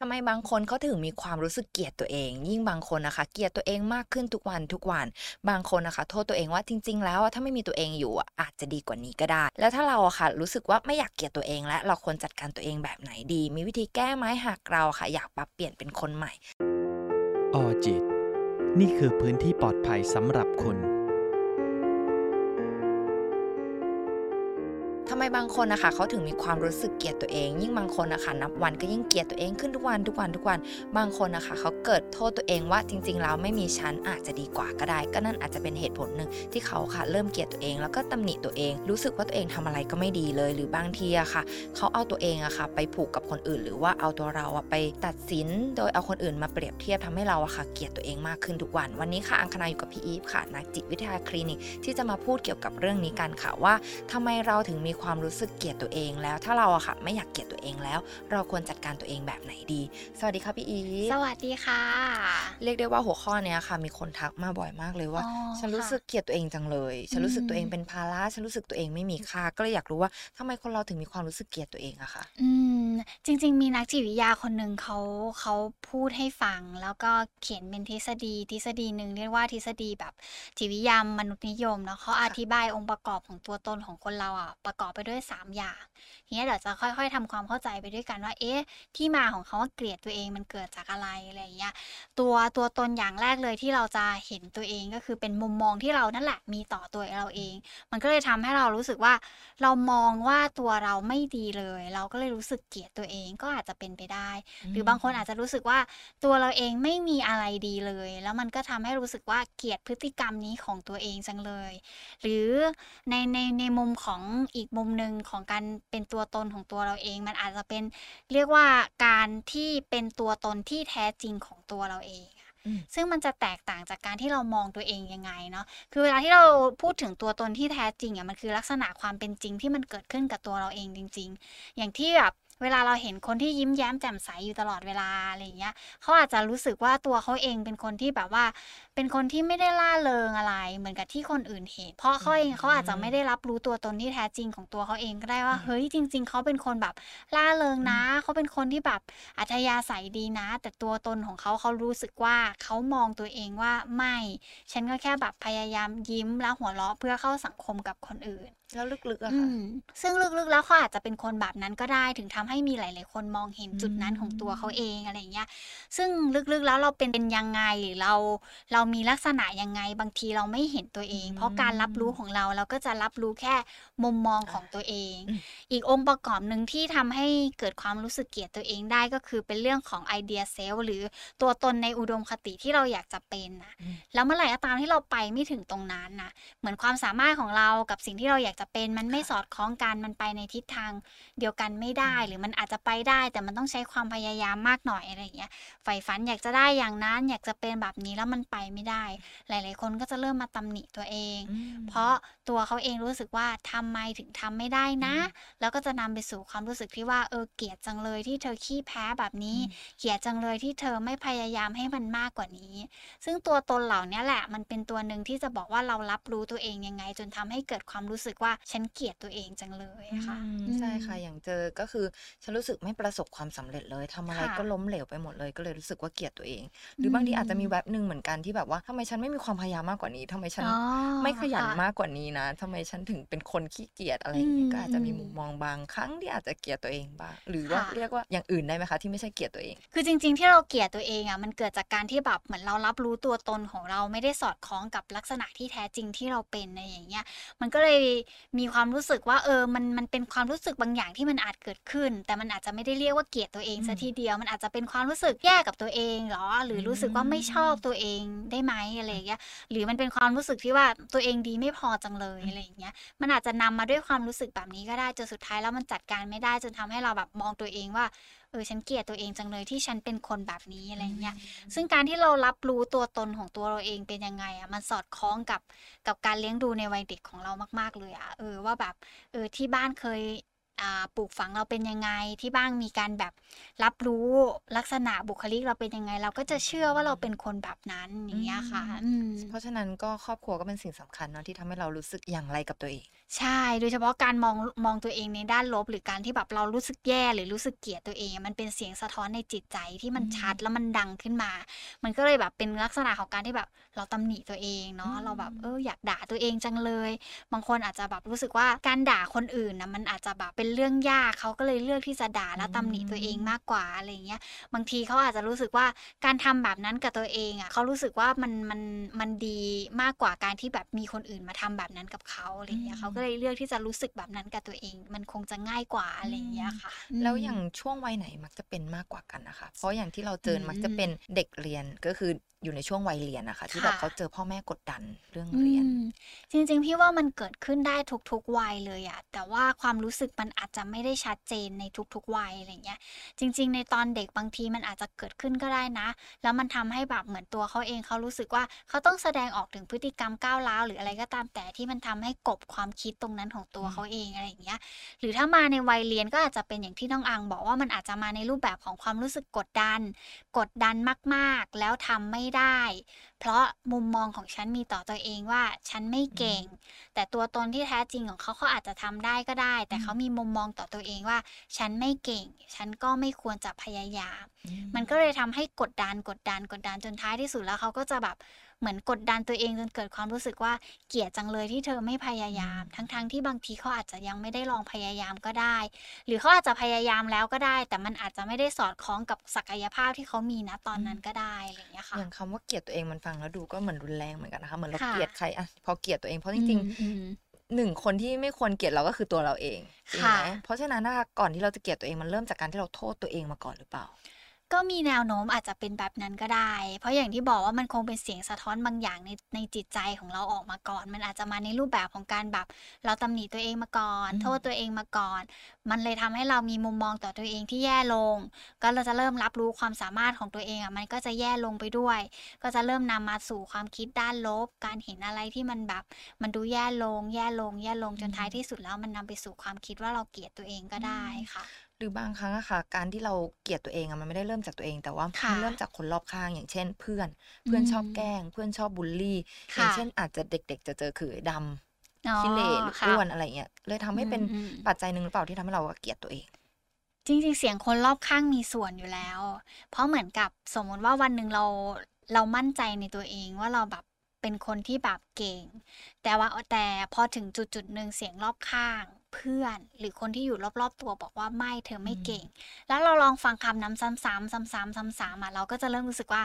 ทำไมบางคนเขาถึงมีความรู้สึกเกลียดตัวเอง ยิ่งบางคนนะคะ เกลียดตัวเองมากขึ้นทุกวันทุกวัน บางคนนะคะ โทษตัวเองว่าจริง ๆ แล้วถ้าไม่มีตัวเองอยู่อะอาจจะดีกว่านี้ก็ได้ แล้วถ้าเราอะค่ะ รู้สึกว่าไม่อยากเกลียดตัวเองและเราควรจัดการตัวเองแบบไหนดี มีวิธีแก้ไหมหากเราค่ะ อยากปรับเปลี่ยนเป็นคนใหม่ ออจิต นี่คือพื้นที่ปลอดภัยสำหรับคุณ ทำไมบางคนนะคะเขาถึงมีความรู้สึกเกลียดตัวเอง ยิ่งบางคนนะคะนับวันก็ยิ่งเกลียดตัวเองขึ้นทุกวันทุกวันทุกวัน บางคนนะคะเขาเกิดโทษตัวเองว่าจริงๆแล้วไม่มีฉันอาจจะดีกว่าก็ได้ ก็นั่นอาจจะเป็นเหตุผลหนึ่งที่เขาค่ะเริ่มเกลียดตัวเอง แล้วก็ตำหนิตัวเอง รู้สึกว่าตัวเองทำอะไรก็ไม่ดีเลย หรือบางทีอะค่ะเขาเอาตัวเองอะค่ะไปผูกกับคนอื่น หรือว่าเอาตัวเราอะไปตัดสิน โดยเอาคนอื่นมาเปรียบเทียบทำให้เราอะค่ะเกลียดตัวเองมากขึ้นทุกวัน วันนี้ค่ะอังคณาอยู่กับพี่อีฟค่ะนักจิตวิทยาคลินิกที่จะมาพูดเกี่ยวกับเรื่องนี้กันค่ะว่าทำไมเราถึงมีความรู้สึกเกลียดตัวเองแล้ว ถ้าเราอะค่ะ ไม่อยากเกลียดตัวเองแล้ว เราควรจัดการตัวเองแบบไหนดี สวัสดีค่ะพี่อีฟสวัสดีค่ะ เรียกได้ว่าหัวข้อเนี้ยค่ะ มีคนทักมาบ่อยมากเลยว่าอ๋อฉันรู้ค่ะสึกเกลียดตัวเองจังเลย ฉันรู้สึกตัวเองอืมเป็นภาระฉันรู้สึกตัวเองไม่มีค่าก็เลยอยากรู้ว่าทำไมคนเราถึงมีความรู้สึกเกลียดตัวเองอะคะอืมจริง ๆ มีนักจิตวิทยาคนหนึ่งเขาเขาพูดให้ฟัง แล้วก็เขียนเป็นทฤษฎีทฤษฎีหนึ่งเรียกว่าทฤษฎีแบบจิตวิทยามนุษยนิยมเนาะเขาอธิบายองค์ประกอบของตัวตนของคนเราอะประกอบไปด้วย 3 อย่างทีนี้เดี๋ยวจะค่อย ๆทำความเข้าใจไปด้วยกันว่า เอ๊ะ ที่มาของเขาว่าเกลียดตัวเองมันเกิดจากอะไรอะไรอย่างเงี้ย ตัวตัวตนอย่างแรกเลยที่เราจะเห็นตัวเองก็คือเป็นมุมมองที่เรานั่นแหละมีต่อตัวเราเอง มันก็เลยทำให้เรารู้สึกว่า เรามองว่าตัวเราไม่ดีเลย เราก็เลยรู้สึกเกลียดตัวเองก็อาจจะเป็นไปได้ หรือบางคนอาจจะรู้สึกว่าตัวเราเองไม่มีอะไรดีเลย แล้วมันก็ทำให้รู้สึกว่าเกลียดพฤติกรรมนี้ของตัวเองจังเลย หรือในในในมุมของอีกมุมหนึ่งของการเป็นตัวตนของตัวเราเอง มันอาจจะเป็นเรียกว่าการที่เป็นตัวตนที่แท้จริงของตัวเราเองอะอืมซึ่งมันจะแตกต่างจากการที่เรามองตัวเองยังไงเนาะ คือเวลาที่เราพูดถึงตัวตนที่แท้จริงอะมันคือลักษณะความเป็นจริงที่มันเกิดขึ้นกับตัวเราเองจริง ๆ อย่างที่แบบ เวลาเราเห็นคนที่ยิ้มแย้มแจ่มใสอยู่ตลอดเวลาอะไรอย่างเงี้ยเขาอาจจะรู้สึกว่าตัวเขาเองเป็นคนที่แบบว่า เป็นคนที่ไม่ได้ล่าเริงอะไร เหมือนกับที่คนอื่นเห็น เพราะเขาเองเขาอาจจะไม่ได้รับรู้ตัวตนที่แท้จริงของตัวเขาเองก็ได้ว่าอืมเฮ้ยจริง ๆเขาเป็นคนแบบล่าเริงนะเขาเป็นคนที่แบบอัธยาศัยดีนะ แต่ตัวตนของเขาเขารู้สึกว่าเขามองตัวเองว่าไม่ ฉันก็แค่แบบพยายามยิ้มแล้วหัวเราะเพื่อเข้าสังคมกับคนอื่น แล้วลึกๆอะอืค่ะมซึ่งลึกๆแล้วเขาอาจจะเป็นคนแบบนั้นก็ได้ถึงทำให้มีหลาย ๆ คนมองเห็นจุดนั้นของตัวเขาเองอะไรอย่างเงี้ย ซึ่งลึกๆแล้วเราเป็นเป็นยังไงหรือเราเรามีลักษณะยังไงบางทีเราไม่เห็นตัวเอง เพราะการรับรู้ของเราเราก็จะรับรู้แค่มุมมองของตัวเองอืมอีกองค์ประกอบหนึ่งที่ทำให้เกิดความรู้สึกเกลียดตัวเองได้ก็คือเป็นเรื่องของไอเดียเซลล์หรือตัวตนในอุดมคติที่เราอยากจะเป็นนะอืมแล้วเมื่อไหร่ก็ตามที่เราไปไม่ถึงตรงนั้นนะเหมือนความสามารถของเรากับสิ่งที่เราอยากจะเป็นมันไม่สอดคล้องกันมันไปในทิศทางเดียวกันไม่ได้หรือมันอาจจะไปได้ แต่มันต้องใช้ความพยายามมากหน่อยอะไรอย่างเงี้ยใฝ่ฝันอยากจะได้อย่างนั้น อยากจะเป็นแบบนี้แล้วมันไปไม่ได้ หลาย ๆ คนก็จะเริ่มมาตำหนิตัวเองอืมเพราะตัวเขาเองรู้สึกว่าทำไมถึงทำไม่ได้นะ แล้วก็จะนำไปสู่ความรู้สึกที่ว่าเออเกลียดจังเลยที่เธอขี้แพ้แบบนี้อืมเกลียดจังเลยที่เธอไม่พยายามให้มันมากกว่านี้ ซึ่งตัวตนเหล่านี้แหละ มันเป็นตัวหนึ่งที่จะบอกว่าเรารับรู้ตัวเองยังไง จนทำให้เกิดความรู้สึกว่าฉันเกลียดตัวเองจังเลยค่ะอืมอืมใช่ค่ะอย่างเจอก็คือฉันรู้สึกไม่ประสบความสำเร็จเลยทำอะไรค่ะก็ล้มเหลวไปหมดเลยก็เลยรู้สึกว่าเกลียดตัวเอง หรือบางทีอาจจะมีแวบหนึ่งเหมือนกันที่แบบว่าทำไมฉันไม่มีความพยายามมากกว่านี้ทำไมฉันอ๋อไม่ขยันค่ะมากกว่านี้นะทำไมฉันถึงเป็นคนขี้เกียจอะไรอย่างเงี้ยอืมก็อาจจะมีอืมมุมมองบางครั้งที่อาจจะเกลียดตัวเองบ้างหรือว่าค่ะเรียกว่าอย่างอื่นได้ไหมคะที่ไม่ใช่เกลียดตัวเอง คือจริง ๆ ที่เราเกลียดตัวเองอะมันเกิดจากการที่แบบเหมือนเรารับรู้ตัวตนของเราไม่ได้สอดคล้องกับลักษณะที่แท้จริงที่เราเป็นอะไรอย่างเงี้ยมันก็เลยมีความรู้สึกว่าเออมันมันเป็นความรู้สึกบางอย่างที่มันอาจเกิดขึ้นแต่มันอาจจะไม่ได้เรียกว่าเกลียดตัวเองอืมซะทีเดียวมันอาจจะเป็นความรู้สึกแย่กับตัวเองเหรอ หรือรู้สึกว่าไม่ชอบตัวเองได้ไหมอะไรอย่างเงี้ยหรือมันเป็นความรู้สึกที่ว่าตัวเองดีไม่พอจังเลยอะไรอย่างเงี้ยมันอาจจะนำมาด้วยความรู้สึกแบบนี้ก็ได้จนสุดท้ายแล้วมันจัดการไม่ได้จนทำให้เราแบบมองตัวเองว่าเออฉันเกลียดตัวเองจังเลยที่ฉันเป็นคนแบบนี้อะไรอย่างเงี้ย ซึ่งการที่เรารับรู้ตัวตนของตัวเราเองเป็นยังไงอะมันสอดคล้องกับกับการเลี้ยงดูในวัยเด็กของเรามาก ๆ เลยอะเออว่าแบบเออที่บ้านเคยอ่า ปลูกฝังเราเป็นยังไงที่บ้านมีการแบบรับรู้ลักษณะบุคลิกเราเป็นยังไง เราก็จะเชื่อว่าเราเป็นคนแบบนั้นอย่างเงี้ยค่ะอืมเพราะฉะนั้นก็ครอบครัวก็เป็นสิ่งสำคัญเนาะที่ทำให้เรารู้สึกอย่างไรกับตัวเอง ใช่โดยเฉพาะการมองมองตัวเองในด้านลบ หรือการที่แบบเรารู้สึกแย่หรือรู้สึกเกลียดตัวเองอะมันเป็นเสียงสะท้อนในจิตใจที่มันอืมชัดแล้วมันดังขึ้นมา มันก็เลยแบบเป็นลักษณะของการที่แบบเราตำหนิตัวเองเนาะอืมเราแบบเอออยากด่าตัวเองจังเลย บางคนอาจจะแบบรู้สึกว่าการด่าคนอื่นนะมันอาจจะแบบเป็นเรื่องยากเขาก็เลยเลือกที่จะด่าและตำหนิตัวเองมากกว่าอะไรเงี้ยบางทีเขาอาจจะรู้สึกว่าการทำแบบนั้นกับตัวเองอะเขารู้สึกว่ามันมันมันดีมากกว่าการที่แบบมีคนอื่นมาทำแบบนั้นกับเขาอะไรเงี้ยอืมเขาก็เลยเลือกที่จะรู้สึกแบบนั้นกับตัวเอง มันคงจะง่ายกว่าอะไรเงี้ยค่ะ แล้วมอย่างช่วงวัยไหนมักจะเป็นมากกว่ากันนะคะ เพราะอย่างที่เราเจออืมมักจะเป็นเด็กเรียนก็คืออยู่ในช่วงวัยเรียนนะคะ ที่แบบค่ะเขาเจอพ่อแม่กดดันเรื่องอืเรียนมจริงๆ พี่ว่ามันเกิดขึ้นได้ทุกๆวัยเลยอะแต่ว่าความรู้สึกมันอาจจะไม่ได้ชัดเจนในทุกๆวัยอะไรเงี้ยจริง ๆ ในตอนเด็กบางทีมันอาจจะเกิดขึ้นก็ได้นะ แล้วมันทำให้แบบเหมือนตัวเขาเองเขารู้สึกว่าเขาต้องแสดงออกถึงพฤติกรรมก้าวร้าวหรืออะไรก็ตามแต่ที่มันทำให้กบความคิดตรงนั้นของตัวเขาเองอะไรอย่างเงี้ยหรือถ้ามาในวัยเรียนก็อาจจะเป็นอย่างที่น้องอังบอกว่ามันอาจจะมาในรูปแบบของความรู้สึกกดดัน กดดันมากๆ แล้วทำไม่ได้ เพราะมุมมองของฉันมีต่อตัวเองว่าฉันไม่เก่ง แต่ตัวตนที่แท้จริงของเขาเขาอาจจะทำได้ก็ได้ แต่เขามีมุมมองต่อตัวเองว่า ฉันไม่เก่ง ฉันก็ไม่ควรจะพยายาม มันก็เลยทำให้กดดันกดดันกดดันจนท้ายที่สุดแล้วเขาก็จะแบบ เหมือนกดดันตัวเองจนเกิดความรู้สึกว่าเกลียดจังเลยที่เธอไม่พยายาม ทั้งๆทที่บางทีเขาอาจจะยังไม่ได้ลองพยายามก็ได้ หรือเขาอาจจะพยายามแล้วก็ได้ แต่มันอาจจะไม่ได้สอดคล้องกับศักยภาพที่เขามีนะตอนนั้นก็ได้อะไรอย่างเงี้ยค่ะอย่างคำว่าเกลียดตัวเองมันฟังแล้วดูก็เหมือนรุนแรงเหมือนกันนะคะเหมือนเราค่ะเกลียดใครอะพอเกลียดตัวเองเพราะจริงอืมอืมๆหนึ่งคนที่ไม่ควรเกลียดเราก็คือตัวเราเองจริงค่ะไหมเพราะฉะนั้นนะคะก่อนที่เราจะเกลียดตัวเองมันเริ่มจากการที่เราโทษตัวเองมาก่อนหรือเปล่า ก็มีแนวโน้มอาจจะเป็นแบบนั้นก็ได้ เพราะอย่างที่บอกว่ามันคงเป็นเสียงสะท้อนบางอย่างในในจิตใจของเราออกมาก่อน มันอาจจะมาในรูปแบบของการแบบ เราตำหนิตัวเองมาก่อนอืมโทษตัวเองมาก่อน มันเลยทำให้เรามีมุมมองต่อตัวเองที่แย่ลง ก็เราจะเริ่มรับรู้ความสามารถของตัวเองอะมันก็จะแย่ลงไปด้วย ก็จะเริ่มนำมาสู่ความคิดด้านลบ การเห็นอะไรที่มันแบบ มันดูแย่ลง แย่ลง แย่ลงจนท้ายที่สุดแล้วมันนำไปสู่ความคิดว่าเราเกลียดตัวเองก็ได้ค่ะ หรือบางครั้งอะค่ะ การที่เราเกลียดตัวเองอะมันไม่ได้เริ่มจากตัวเอง แต่ว่าค่ะมันเริ่มจากคนรอบข้าง อย่างเช่น เพื่อนเพื่อนชอบอืมแกล้ง เพื่อนชอบบูลลี่ อค่ะ ย่างเช่น อาจจะเด็ก ๆ จะเจอขือดำอ๋อขี้เหร่หรือค่ะ อ้วนอะไรเงี้ยเลยทำให้เป็นอืมอืม ปัจจัยหนึ่งหรือเปล่าที่ทำให้เราเกลียดตัวเอง จริงๆ เสียงคนรอบข้างมีส่วนอยู่แล้ว เพราะเหมือนกับสมมติว่าวันหนึ่งเราเรามั่นใจในตัวเองว่าเราแบบเป็นคนที่แบบเก่ง แต่ว่าแต่พอถึงจุดจุดๆหนึ่งเสียงรอบข้าง เพื่อน หรือคนที่อยู่รอบๆตัวบอกว่าไม่เธอไม่เก่ง แล้วเราลองฟังคำนั้นซ้ำๆซ้ำๆซ้ำๆอะเราก็จะเริ่มรู้สึกว่า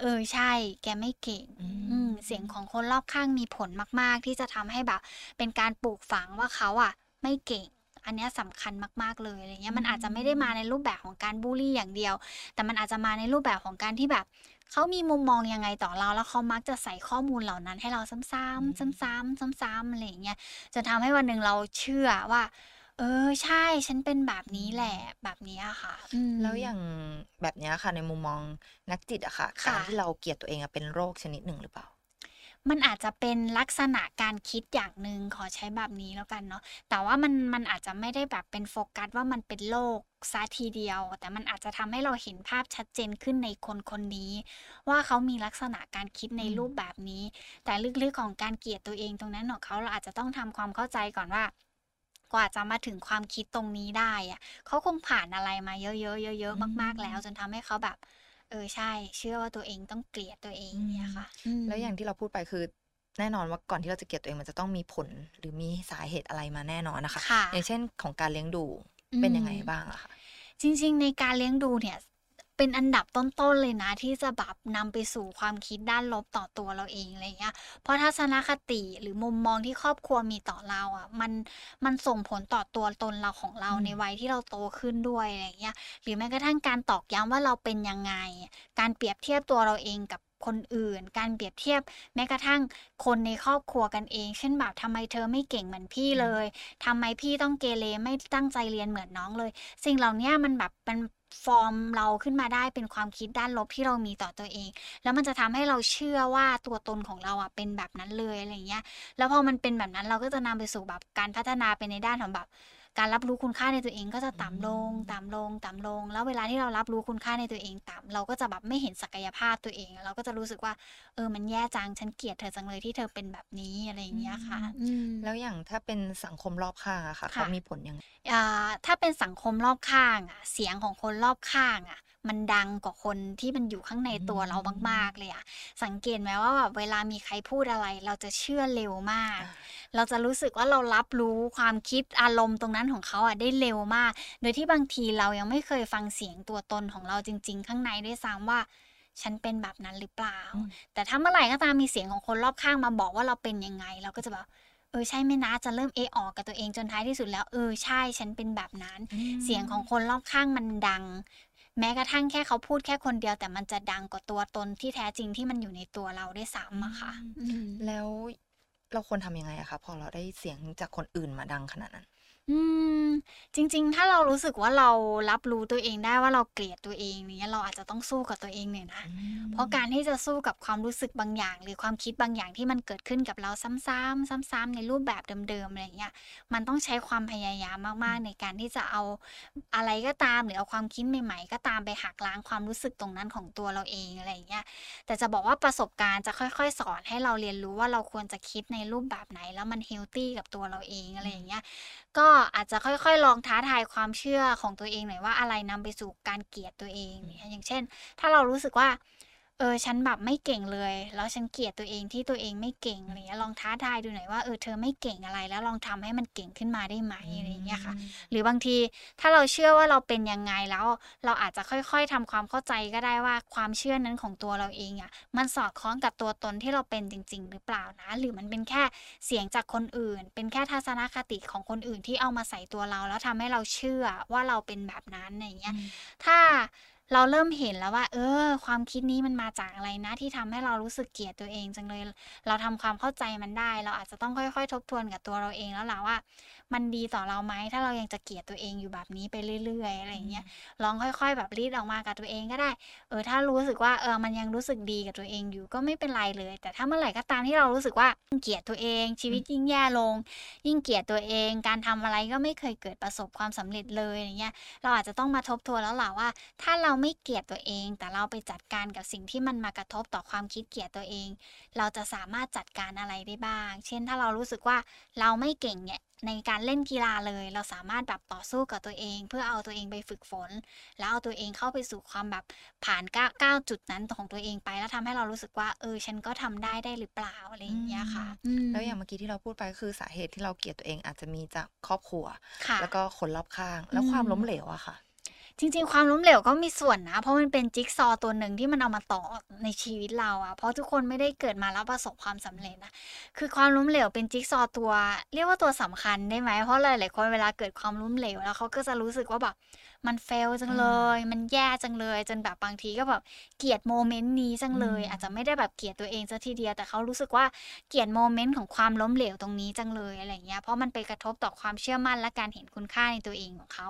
เออใช่ แกไม่เก่ง อืมอืมเสียงของคนรอบข้างมีผลมาก ๆ ที่จะทำให้แบบ เป็นการปลูกฝังว่าเขาอะ ไม่เก่งอันเนี้ยสำคัญมากๆเลยอะไรเงี้ยมันอาจจะไม่ได้มาในรูปแบบของการบูลลี่อย่างเดียว แต่มันอาจจะมาในรูปแบบของการที่แบบ เขามีมุมมองยังไงต่อเรา แล้วเขามักจะใส่ข้อมูลเหล่านั้นให้เราซ้ำๆซ้ำๆซ้ำๆอะไรอย่างเงี้ยจนทำให้วันหนึ่งเราเชื่อว่า เออใช่ฉันเป็นแบบนี้แหละแบบเนี้ยค่ะอืมแล้วอย่างแบบเนี้ยค่ะ ในมุมมองนักจิตอะค่ะ ค่ะ การที่เราเกลียดตัวเองอะเป็นโรคชนิดหนึ่งหรือเปล่า มันอาจจะเป็นลักษณะการคิดอย่างหนึ่งขอใช้แบบนี้แล้วกันเนาะแต่ว่ามันมันอาจจะไม่ได้แบบเป็นโฟกัสว่ามันเป็นโรคซะทีเดียว แต่มันอาจจะทำให้เราเห็นภาพชัดเจนขึ้นในคนคนนี้ ว่าเขามีลักษณะการคิดในอืมรูปแบบนี้ แต่ลึกๆของการเกลียดตัวเองตรงนั้นของเขาเราอาจจะต้องทำความเข้าใจก่อนว่ากว่าจะมาถึงความคิดตรงนี้ได้อะเขาคงผ่านอะไรมาเยอะๆเยอะๆมาก ๆ แล้ว จนทำให้เขาแบบเออใช่ เชื่อว่าตัวเองต้องเกลียดตัวเองเนี่ยค่ะมแล้วอย่างที่เราพูดไปคือ แน่นอนว่าก่อนที่เราจะเกลียดตัวเองมันจะต้องมีผลหรือมีสาเหตุอะไรมาแน่นอนนะคะค่ะอย่างเช่นของการเลี้ยงดูอืมเป็นยังไงบ้างอะคะจริง ๆ ในการเลี้ยงดูเนี่ย เป็นอันดับต้นๆเลยนะ ที่จะแบบนำไปสู่ความคิดด้านลบต่อตัวเราเองอะไรเงี้ย เพราะทัศนคติหรือมุมมองที่ครอบครัวมีต่อเราอะ มันมันส่งผลต่อตัวตนเราของเราอืมในวัยที่เราโตขึ้นด้วยอะไรเงี้ย หรือแม้กระทั่งการตอกย้ำว่าเราเป็นยังไง การเปรียบเทียบตัวเราเองกับคนอื่น การเปรียบเทียบแม้กระทั่งคนในครอบครัวกันเอง เช่นแบบทำไมเธอไม่เก่งเหมือนพี่เลยทำไมพี่ต้องเกเรไม่ตั้งใจเรียนเหมือนน้องเลย สิ่งเหล่านี้มันแบบเป็น ฟอร์มเราขึ้นมาได้เป็นความคิดด้านลบที่เรามีต่อตัวเอง แล้วมันจะทำให้เราเชื่อว่าตัวตนของเราอะเป็นแบบนั้นเลยอะไรเงี้ย แล้วพอมันเป็นแบบนั้นเราก็จะนำไปสู่แบบการพัฒนาไปในด้านของแบบ การรับรู้คุณค่าในตัวเองก็จะอืต่ำลงมต่ำลงต่ำลง แล้วเวลาที่เรารับรู้คุณค่าในตัวเองต่ำเราก็จะแบบไม่เห็นศักยภาพตัวเอง เราก็จะรู้สึกว่า เออมันแย่จังฉันเกลียดเธอจังเลยที่เธอเป็นแบบนี้อะไรออืย่างเงี้ยค่ะมอืมแล้วอย่างถ้าเป็นสังคมรอบข้างอะค่ะเขาค่ะมีผลยังไง?อ่าถ้าเป็นสังคมรอบข้างอะเสียงของคนรอบข้างอะ มันดังกว่าคนที่มันอยู่ข้างในอืตัวเรามากมๆเลยอะสังเกตไหมว่าแบบเวลามีใครพูดอะไร เราจะเชื่อเร็วมากอาเราจะรู้สึกว่าเรารับรู้ความคิดอารมณ์ตรงนั้นของเขาอะได้เร็วมาก โดยที่บางทีเรายังไม่เคยฟังเสียงตัวตนของเราจริง ๆ ข้างในด้วยซ้ำว่าฉันเป็นแบบนั้นหรือเปล่าอืมแต่ถ้าเมื่อไหร่ก็ตามมีเสียงของคนรอบข้างมาบอกว่าเราเป็นยังไง เราก็จะแบบเออใช่ไหมนะจะเริ่มเอะอะกับตัวเองจนท้ายที่สุดแล้ว เออใช่ฉันเป็นแบบนั้นอืเสียงของมคนรอบข้างมันดัง แม้กระทั่งแค่เขาพูดแค่คนเดียว แต่มันจะดังกว่าตัวตนที่แท้จริงที่มันอยู่ในตัวเราด้วยซ้อืำอะค่ะมอืมแล้วเราควรทำยังไงอะคะพอเราได้เสียงจากคนอื่นมาดังขนาดนั้น? อืม จริง ๆ ถ้าเรารู้สึกว่าเรารับรู้ตัวเองได้ว่าเราเกลียดตัวเองเงี้ยเราอาจจะต้องสู้กับตัวเองหน่อยนะ อืเพราะการที่จะสู้กับความรู้สึกบางอย่าง หรือความคิดบางอย่างที่มันเกิดขึ้นกับเราซ้ำๆซ้ำๆในรูปแบบเดิมๆอะไรเงี้ย มันต้องใช้ความพยายามมากๆ ในการที่จะเอาอะไรก็ตาม หรือเอาความคิดใหม่ ๆ ก็ตามไปหักล้างความรู้สึกตรงนั้นของตัวเราเองอะไรเงี้ย แต่จะบอกว่าประสบการณ์จะค่อยๆ สอนให้เราเรียนรู้ว่าเราควรจะคิดในรูปแบบไหน แล้วมันเฮลทีกับตัวเราเองอะไรอย่างเงี้ย ก็อาจจะค่อยๆ ลองท้าทายความเชื่อของตัวเองหน่อยว่าอะไรนำไปสู่การเกลียดตัวเองเงี้ยอย่างเช่น ถ้าเรารู้สึกว่า เออฉันแบบไม่เก่งเลย แล้วฉันเกลียดตัวเองที่ตัวเองไม่เก่งอือะไรมเงี้ยลองท้าทายดูหน่อยว่าเออเธอไม่เก่งอะไร แล้วลองทำให้มันเก่งขึ้นมาได้ไหมอือะไรอย่างเงี้ยค่ะมหรือบางทีถ้าเราเชื่อว่าเราเป็นยังไงแล้ว เราอาจจะค่อยๆทำความเข้าใจก็ได้ว่าความเชื่อนั้นของตัวเราเองอะมันสอดคล้องกับตัวตนที่เราเป็นจริง ๆ หรือเปล่านะ หรือมันเป็นแค่เสียงจากคนอื่น เป็นแค่ทัศนคติของคนอื่นที่เอามาใส่ตัวเรา แล้วทำให้เราเชื่อว่าเราเป็นแบบนั้นอะไรอย่างเงี้อืยมถ้า เราเริ่มเห็นแล้วว่า เออ ความคิดนี้มันมาจากอะไรนะ ที่ทำให้เรารู้สึกเกลียดตัวเองจังเลย เราทำความเข้าใจมันได้ เราอาจจะต้องค่อย ๆ ทบทวนกับตัวเราเองแล้วล่ะว่า มันดีต่อเราไหมถ้าเรายังจะเกลียดตัวเองอยู่แบบนี้ไปเรื่อยๆอะไรออืย่างเงี้ยมลองค่อย ๆ แบบรีดออกมากับตัวเองก็ได้ เออ ถ้ารู้สึกว่าเออมันยังรู้สึกดีกับตัวเองอยู่ก็ไม่เป็นไรเลย แต่ถ้าเมื่อไหร่ก็ตามที่เรารู้สึกว่าเกลียดตัวเอง ชีอืวิตมยิ่งแย่ลง ยิ่งเกลียดตัวเอง การทำอะไรก็ไม่เคยเกิดประสบความสำเร็จเลยอย่างเงี้ยเราอาจจะต้องมาทบทวนแล้วล่ะว่า ถ้าเราไม่เกลียดตัวเอง แต่เราไปจัดการกับสิ่งที่มันมากระทบต่อความคิดเกลียดตัวเอง เราจะสามารถจัดการอะไรได้บ้าง เช่น ถ้าเรารู้สึกว่าเราไม่เก่งเนี่ย ในการเล่นกีฬาเลย เราสามารถแบบต่อสู้กับตัวเอง เพื่อเอาตัวเองไปฝึกฝน แล้วเอาตัวเองเข้าไปสู่ความแบบผ่านก้าวก้าวจุดนั้นของตัวเองไป แล้วทำให้เรารู้สึกว่า เออ ฉันก็ทำได้ได้หรือเปล่าอะไรออย่างเงี้ยค่ะืมอืแล้วอย่างมเมื่อกี้ที่เราพูดไปก็คือสาเหตุที่เราเกลียดตัวเองอาจจะมีจากครอบครัวค่ะแล้วก็คนรอบข้างอืแล้วความล้มมเหลวอะค่ะ จริง ๆ ความล้มเหลวก็มีส่วนนะ เพราะมันเป็นจิ๊กซอว์ตัวหนึ่งที่มันเอามาต่อในชีวิตเราอะเพราะทุกคนไม่ได้เกิดมาแล้วประสบความสำเร็จนะคือความล้มเหลวเป็นจิ๊กซอว์ตัว เรียกว่าตัวสำคัญได้ไหมเพราะหลายๆคนเวลาเกิดความล้มเหลวแล้วเขาก็จะรู้สึกว่าแบบ มัน fail จังอาเลย มันแย่จังเลย จนแบบบางทีก็แบบเกลียดโมเมนต์นี้จังอืเลย อาจจะมไม่ได้แบบเกลียดตัวเองเสียทีเดียวแต่เขารู้สึกว่าเกลียดโมเมนต์ของความล้มเหลวตรงนี้จังเลยอะไรอย่างเงี้ยเพราะมันไปกระทบต่อความเชื่อมั่นและการเห็นคุณค่าในตัวเองของเขา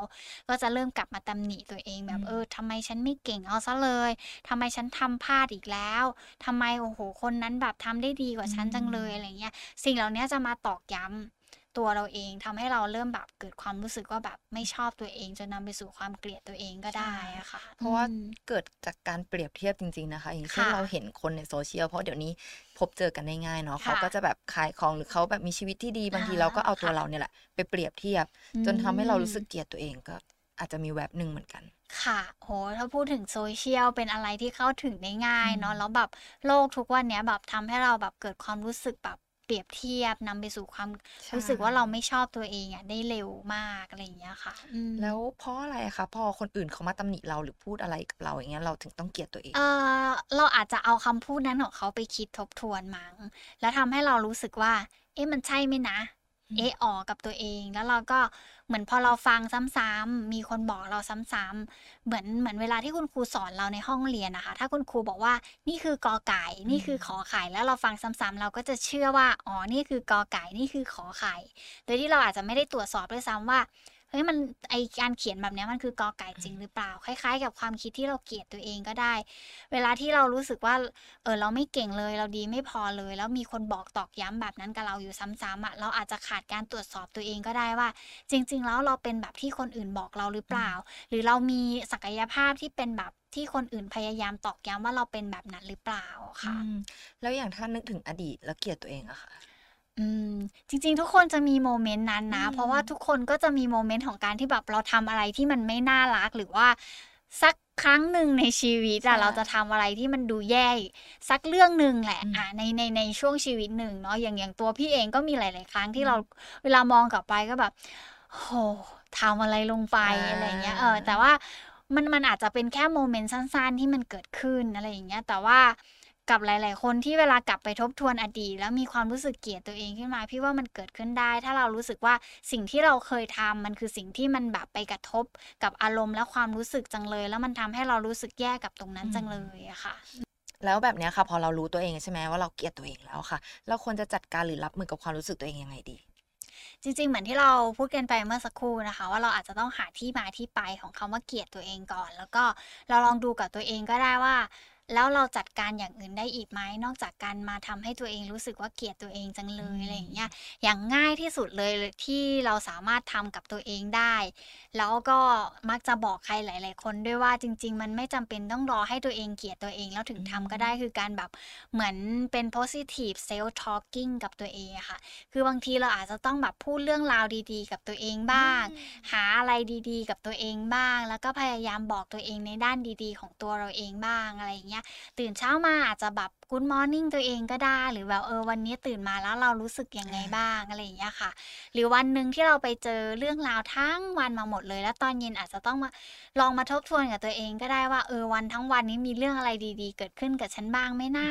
ก็จะเริ่มกลับมาตำหนิตัวเองแบอืบเออมทำไมฉันไม่เก่งเอาเสียเลยทำไมฉันทำพลาดอีกแล้วทำไมโอ้โฮคนนั้นแบบทำได้ดีกว่าอืฉันจังเลยมอะไรอย่างเงี้ยสิ่งเหล่าเนี้ยจะมาตอกย้ำ ตัวเราเองทำให้เราเริ่มแบบเกิดความรู้สึกว่าแบบไม่ชอบตัวเอง จนนำไปสู่ความเกลียดตัวเองก็ใช่ได้อะค่ะ เพอืราะว่ามเกิดจากการเปรียบเทียบจริง ๆนะคะ อย่างเช่ค่นะเราเห็นคนใน social เพราะเดี๋ยวนี้พบเจอกันได้ง่ายเนาะคเขา่ะก็จะแบบขายของหรือเขาแบบมีชีวิตที่ดีบาอางทีเราก็เอาตัค่วะเราเนี่ยแหละไปเปรียบเทียบอืจนทำให้เรารู้สึกมเกลียดตัวเองก็อาจจะมีแว็บหนึ่งเหมือนกัน ค่ะโอ้โฮถ้าพูดถึง social เป็นอะไรที่เข้าถึงได้ง่าอืยเนาะมแล้วแบบโลกทุกวันเนี้ยแบบทำให้เราแบบเกิดความรู้สึกแบบ เปรียบเทียบนำไปสู่ความใชรู้สึกว่าเราไม่่ชอบตัวเองอะได้เร็วมากอะไรอย่างเงี้ยค่ะอืมแล้วเพราะอะไรอะคะพอคนอื่นเขามาตำหนิเราหรือพูดอะไรกับเราอย่างเงี้ยเราถึงต้องเกลียดตัวเอง?เอ่อเราอาจจะเอาคำพูดนั้นของเขาไปคิดทบทวนมั้งแล้วทำให้เรารู้สึกว่า เอ๊ะมันใช่ไหมนะอื เอ๊ะมอ๋อกับตัวเอง แล้วเราก็เหมือนพอเราฟังซ้ำๆมีคนบอกเราซ้ำๆเหมือนเหมือนเวลาที่คุณครูสอนเราในห้องเรียนอะค่ะถ้าคุณครูบอกว่านี่คือกอไก่อืนี่คือขมอไข่แล้วเราฟังซ้ำๆเราก็จะเชื่อว่าอ๋อนี่คือกอไก่นี่คือขอไข่ โดยที่เราอาจจะไม่ได้ตรวจสอบด้วยซ้ำว่า ฮ้ยมันไอการเขียนแบบเนี้ยมันคือกอไก่จริงหรือเปล่า คล้ายๆ กับความคิดที่เราเกลียดตัวเองก็ได้ เวลาที่เรารู้สึกว่าเออเราไม่เก่งเลย เราดีไม่พอเลย แล้วมีคนบอกตอกย้ำแบบนั้นกับเราอยู่ซ้ำๆอะเราอาจจะขาดการตรวจสอบตัวเองก็ได้ว่า จริง ๆ แล้วเราเป็นแบบที่คนอื่นบอกเราหรือเปล่า หรือเรามีศักยภาพที่เป็นแบบที่คนอื่นพยายามตอกย้ำว่าเราเป็นแบบนั้นหรือเปล่าอืค่ะมแล้วอย่างถ้านึกถึงอดีตแล้วเกลียดตัวเองอะค่ะ อืม จริง ๆ ทุกคนจะมีโมเมนต์นั้นอืนะ เพราะว่ามทุกคนก็จะมีโมเมนต์ของการที่แบบเราทำอะไรที่มันไม่น่ารักหรือว่า สักครั้งหนึ่งในชีวิตค่อะเราะจะทำอะไรที่มันดูแย่สักเรื่องหนึ่งแหละอืมอ่าในในในช่วงชีวิตหนึ่งเนาะอย่างอย่างตัวพี่เองก็มีหลาย ๆ ครั้งอืที่เรามเวลามองกลับไปก็แบบโอ้โฮทำอะไรลงไปอาอะไรอย่างเงี้ยเออแต่ว่ามันมันอาจจะเป็นแค่โมเมนต์สั้น ๆ ที่มันเกิดขึ้นอะไรอย่างเงี้ยแต่ว่า กับหลาย ๆ คนที่เวลากลับไปทบทวนอดีตแล้วมีความรู้สึกเกลียดตัวเองขึ้นมา พี่ว่ามันเกิดขึ้นได้ ถ้าเรารู้สึกว่าสิ่งที่เราเคยทำมันคือสิ่งที่มันแบบไปกระทบกับอารมณ์และความรู้สึกจังเลย แล้วมันทำให้เรารู้สึกแย่กับตรงนั้อืนจังมเลยอะค่ะ แล้วแบบเนี้ยค่ะ พอเรารู้ตัวเองใช่ไหมว่าเราเกลียดตัวเองแล้วค่ะ เราควรจะจัดการหรือรับมือกับความรู้สึกตัวเองยังไงดี?จริง ๆ เหมือนที่เราพูดกันไปเมื่อสักครู่นะคะ ว่าเราอาจจะต้องหาที่มาที่ไปของคำว่าเกลียดตัวเองก่อน แล้วก็เราลองดูกับตัวเองก็ได้ว่า แล้วเราจัดการอย่างอื่นได้อีกไหมนอกจากการมาทำให้ตัวเองรู้สึกว่าเกลียดตัวเองจังเลอืยอะไรอย่างเงี้มยอย่างง่ายที่สุดเลยที่เราสามารถทำกับตัวเองได้ แล้วก็มักจะบอกใครหลาย ๆ คนด้วยว่าจริง ๆ มันไม่จำเป็นต้องรอให้ตัวเองเกลียดตัวเองแล้วถึอืงทำก็ได้มคือการแบบเหมือนเป็น positive self talking กับตัวเองอะค่ะ คือบางทีเราอาจจะต้องแบบพูดเรื่องราวดี ๆ กับตัวเองอืบ้างมหาอะไรดี ๆ กับตัวเองบ้าง แล้วก็พยายามบอกตัวเองในด้านดี ๆ ของตัวเราเองบ้างอะไรอย่างเงี้ยตื่นเช้ามาอาจจะแบบ Good morning ตัวเองก็ได้ หรือแบบเออวันนี้ตื่นมาแล้วเรารู้สึกยังไงอาบ้างอะไรอย่างเงี้ยค่ะ หรือวันหนึ่งที่เราไปเจอเรื่องราวทั้งวันมาหมดเลย แล้วตอนเย็นอาจจะต้องมาลองมาทบทวนกับตัวเองก็ได้ว่าเออวันทั้งวันนี้มีเรื่องอะไรดีๆ เกิดขึ้นกับฉันบ้างไหมนะ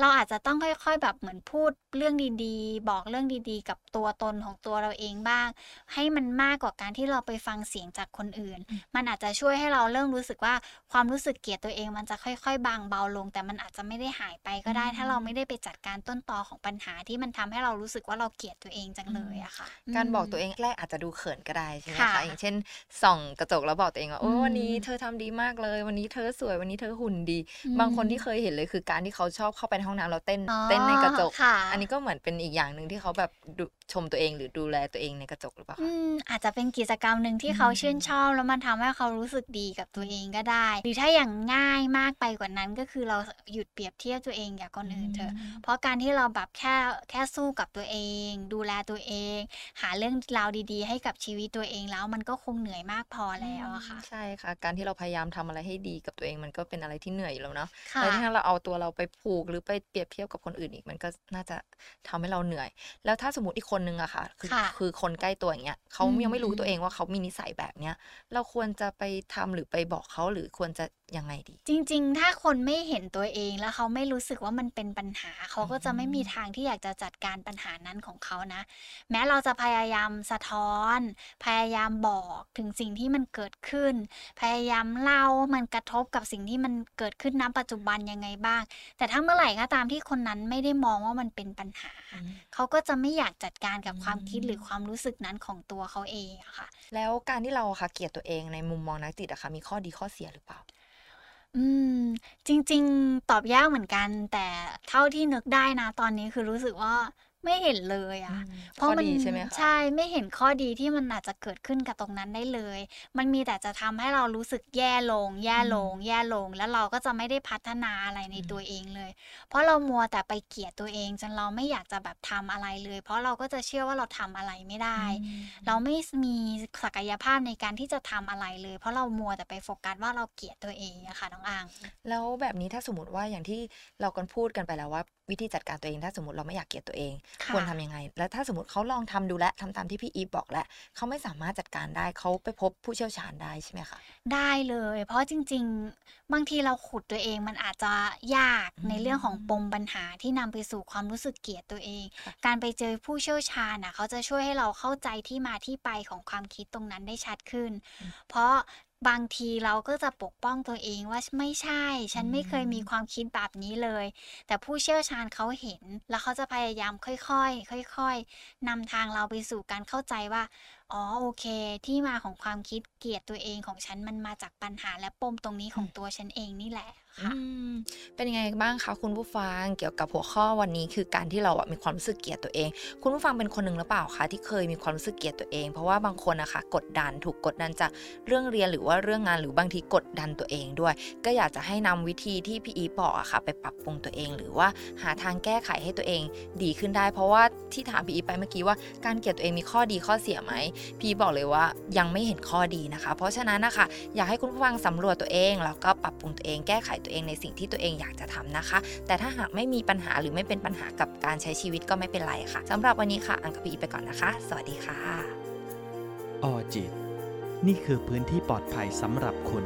เราอาจจะต้องค่อย ๆ แบบเหมือนพูดเรื่องดีๆ บอกเรื่องดีๆ กับตัวตนของตัวเราเองบ้าง ให้มันมากกว่าการที่เราไปฟังเสียงจากคนอื่นอืมมันอาจจะช่วยให้เราเริ่มรู้สึกว่าความรู้สึกเกลียดตัวเองมันจะค่อย ๆ บางเบาลง แต่มันอาจจะไม่ได้หายไปอืก็ได้ ถ้าเรามไม่ได้ไปจัดการต้นตอของปัญหาที่มันทำให้เรารู้สึกว่าเราเกลียดตัวเองจังอืเลมยอะค่ะอืการบอกมตัวเองแรกอาจจะดูเขินก็ได้ใช่ไหมค่ะคะอย่างเช่นส่องกระจกแล้วบอกตัวเองว่าอืโอ้วันนี้มเธอทำดีมากเลย วันนี้เธอสวยวันนี้เธอหุ่นดีอืบางคนที่มเคยเห็นเลยคือการที่เขาชอบเข้าไปในห้องน้ำแล้วเต้นอ๋อเต้นในกระจกค่ะอันนี้ก็เหมือนเป็นอีกอย่างหนึ่งที่เขาแบบดุชมตัวเองหรือดูแลตัวเองในกระจกหรือเปล่าอืคะ?มอาจจะเป็นกิจกรรมหนึ่งอืที่เขาชื่นชมอบแล้วมันทำให้เขารู้สึกดีกับตัวเองก็ได้ หรือถ้าอย่างง่ายมากไปกว่านั้นก็คือเราสหยุดเปรียบเทียบตัวเองกับคอืนอื่นเถอะมเพราะการที่เราแบบแค่แค่สู้กับตัวเอง ดูแลตัวเอง หาเรื่องราวดีๆ ให้กับชีวิตตัวเองแล้วมันก็คงเหนื่อยมากพออืแล้วมอะค่ะ ใช่ค่ะ การที่เราพยายามทำอะไรให้ดีกับตัวเองมันก็เป็นอะไรที่เหนื่อยอยู่แล้วเนาะค่แล้วะถ้าเราเอาตัวเราไปผูกหรือไปเปรียบเทียบกับคนอื่นอีกมันก็น่าจะทำให้เราเหนื่อย แล้วถ้าสมมุติอีกคนหนึ่งอะค่ะ คือค่ะคือคนใกล้ตัวอย่างเงี้ยเขาอืยังไม่รู้ตัวเอมงว่าเขามีนิสัยแบบเนี้ยเราควรจะไปทำหรือไปบอกเขาหรือควรจะ ยังไงดี?จริง ๆ ถ้าคนไม่เห็นตัวเองแล้วเขาไม่รู้สึกว่ามันเป็นปัญหา เขาอืก็จะไม่มีมทางที่อยากจะจัดการปัญหานั้นของเขานะ แม้เราจะพยายามสะท้อน พยายามบอกถึงสิ่งที่มันเกิดขึ้น พยายามเล่าว่ามันกระทบกับสิ่งที่มันเกิดขึ้นณปัจจุบันยังไงบ้าง แต่ถ้าเมื่อไหร่ก็ตามที่คนนั้นไม่ได้มองว่ามันเป็นปัญหาอืมเขาก็จะไม่อยากจัดการกับอืความคิดหรือคมวามรู้สึกนั้นของตัวเขาเองอะค่ะ แล้วการที่เราอะค่ะเกลียดตัวเองในมุมมองนักจิตอะค่ะมีข้อดีข้อเสียหรือเปล่า? อืม จริง ๆ ตอบยากเหมือนกัน แต่เท่าที่นึกได้นะ ตอนนี้คือรู้สึกว่า ไม่เห็นเลยอือะมเพข้ราะอมันดีใช่ไหมคะ?ใช่ไม่เห็นข้อดีที่มันอาจจะเกิดขึ้นกับตรงนั้นได้เลย มันมีแต่จะทำให้เรารู้สึกแย่ลง แย่อืลมงแย่ลง แล้วเราก็จะไม่ได้พัฒนาอะไรในอืตัวมเองเลย เพราะเรามัวแต่ไปเกลียดตัวเองจนเราไม่อยากจะแบบทำอะไรเลย เพราะเราก็จะเชื่อว่าเราทำอะไรไม่ไดอื้เรามไม่สมีศักยภาพในการที่จะทำอะไรเลย เพราะเรามัวแต่ไปโฟกัสว่าเราเกลียดตัวเองอะค่ะน้องอังแล้วแบบนี้ถ้าสมมุติว่าอย่างที่เรากันพูดกันไปแล้วว่าวิธีจัดการตัวเองถ้าสมมุติเราไม่อยากเกลียดตัวเองคคว่รทำะยังไง?แล้วถ้าสมมุติเขาลองทำดูแล้วทำตามที่พี่อีฟบอกแล้วเขาไม่สามารถจัดการได้เขาไปพบผู้เชี่ยวชาญได้ใช่ไหมคะ?ได้เลย เพราะจริง ๆ บางทีเราขุดตัวเองมันอาจจะยากอืในเรื่องของปมมปัญหาที่นำไปสู่ความรู้สึกเกลียดตัวเองค่ะการไปเจอผู้เชี่ยวชาญน่ะเขาจะช่วยให้เราเข้าใจที่มาที่ไปของความคิดตรงนั้นได้ชัดขึ้นอืมเพราะ บางทีเราก็จะปกป้องตัวเองว่าไม่ใช่ ฉันไม่เคยมีความคิดแบบนี้เลย แต่ผู้เชี่ยวชาญเขาเห็น แล้วเขาจะพยายามค่อยๆ ค่อยๆนำทางเราไปสู่การเข้าใจว่า อ๋อโอเค ที่มาของความคิดเกลียดตัวเองของฉันมันมาจากปัญหาและปมตรงนี้ของตัวฉันเองนี่แหละ ค่ะเป็นยังไงบ้างคะคุณผู้ฟังเกี่ยวกับหัวข้อวันนี้คือการที่เราอะมีความรู้สึกเกลียดตัวเอง คุณผู้ฟังเป็นคนหนึ่งหรือเปล่าคะที่เคยมีความรู้สึกเกลียดตัวเอง เพราะว่าบางคนนะคะกดดันถูกกดดันจากเรื่องเรียนหรือว่าเรื่องงานหรือบางทีกดดันตัวเองด้วย ก็อยากจะให้นำวิธีที่พี่อีบอกอะค่ะ ไปปรับปรุงตัวเอง หรือว่าหาทางแก้ไขให้ตัวเองดีขึ้นได้ เพราะว่าที่ถามพี่อีไปเมื่อกี้ว่าการเกลียดตัวเองมีข้อดีข้อเสียไหมพี่บอกเลยว่ายังไม่เห็นข้อดีนะคะ เพราะฉะนั้นนะคะอยากให้คุณผู้ฟังสำรวจตัวเองแล้วก็ปรับปรุงตัวเองแก้ไขตัวเองในสิ่งที่ตัวเองอยากจะทำนะคะ แต่ถ้าหากไม่มีปัญหาหรือไม่เป็นปัญหากับการใช้ชีวิตก็ไม่เป็นไรค่ะสำหรับวันนี้ค่ะ อังกพีไปก่อนนะคะ สวัสดีค่ะออจิต นี่คือพื้นที่ปลอดภัยสำหรับคุณ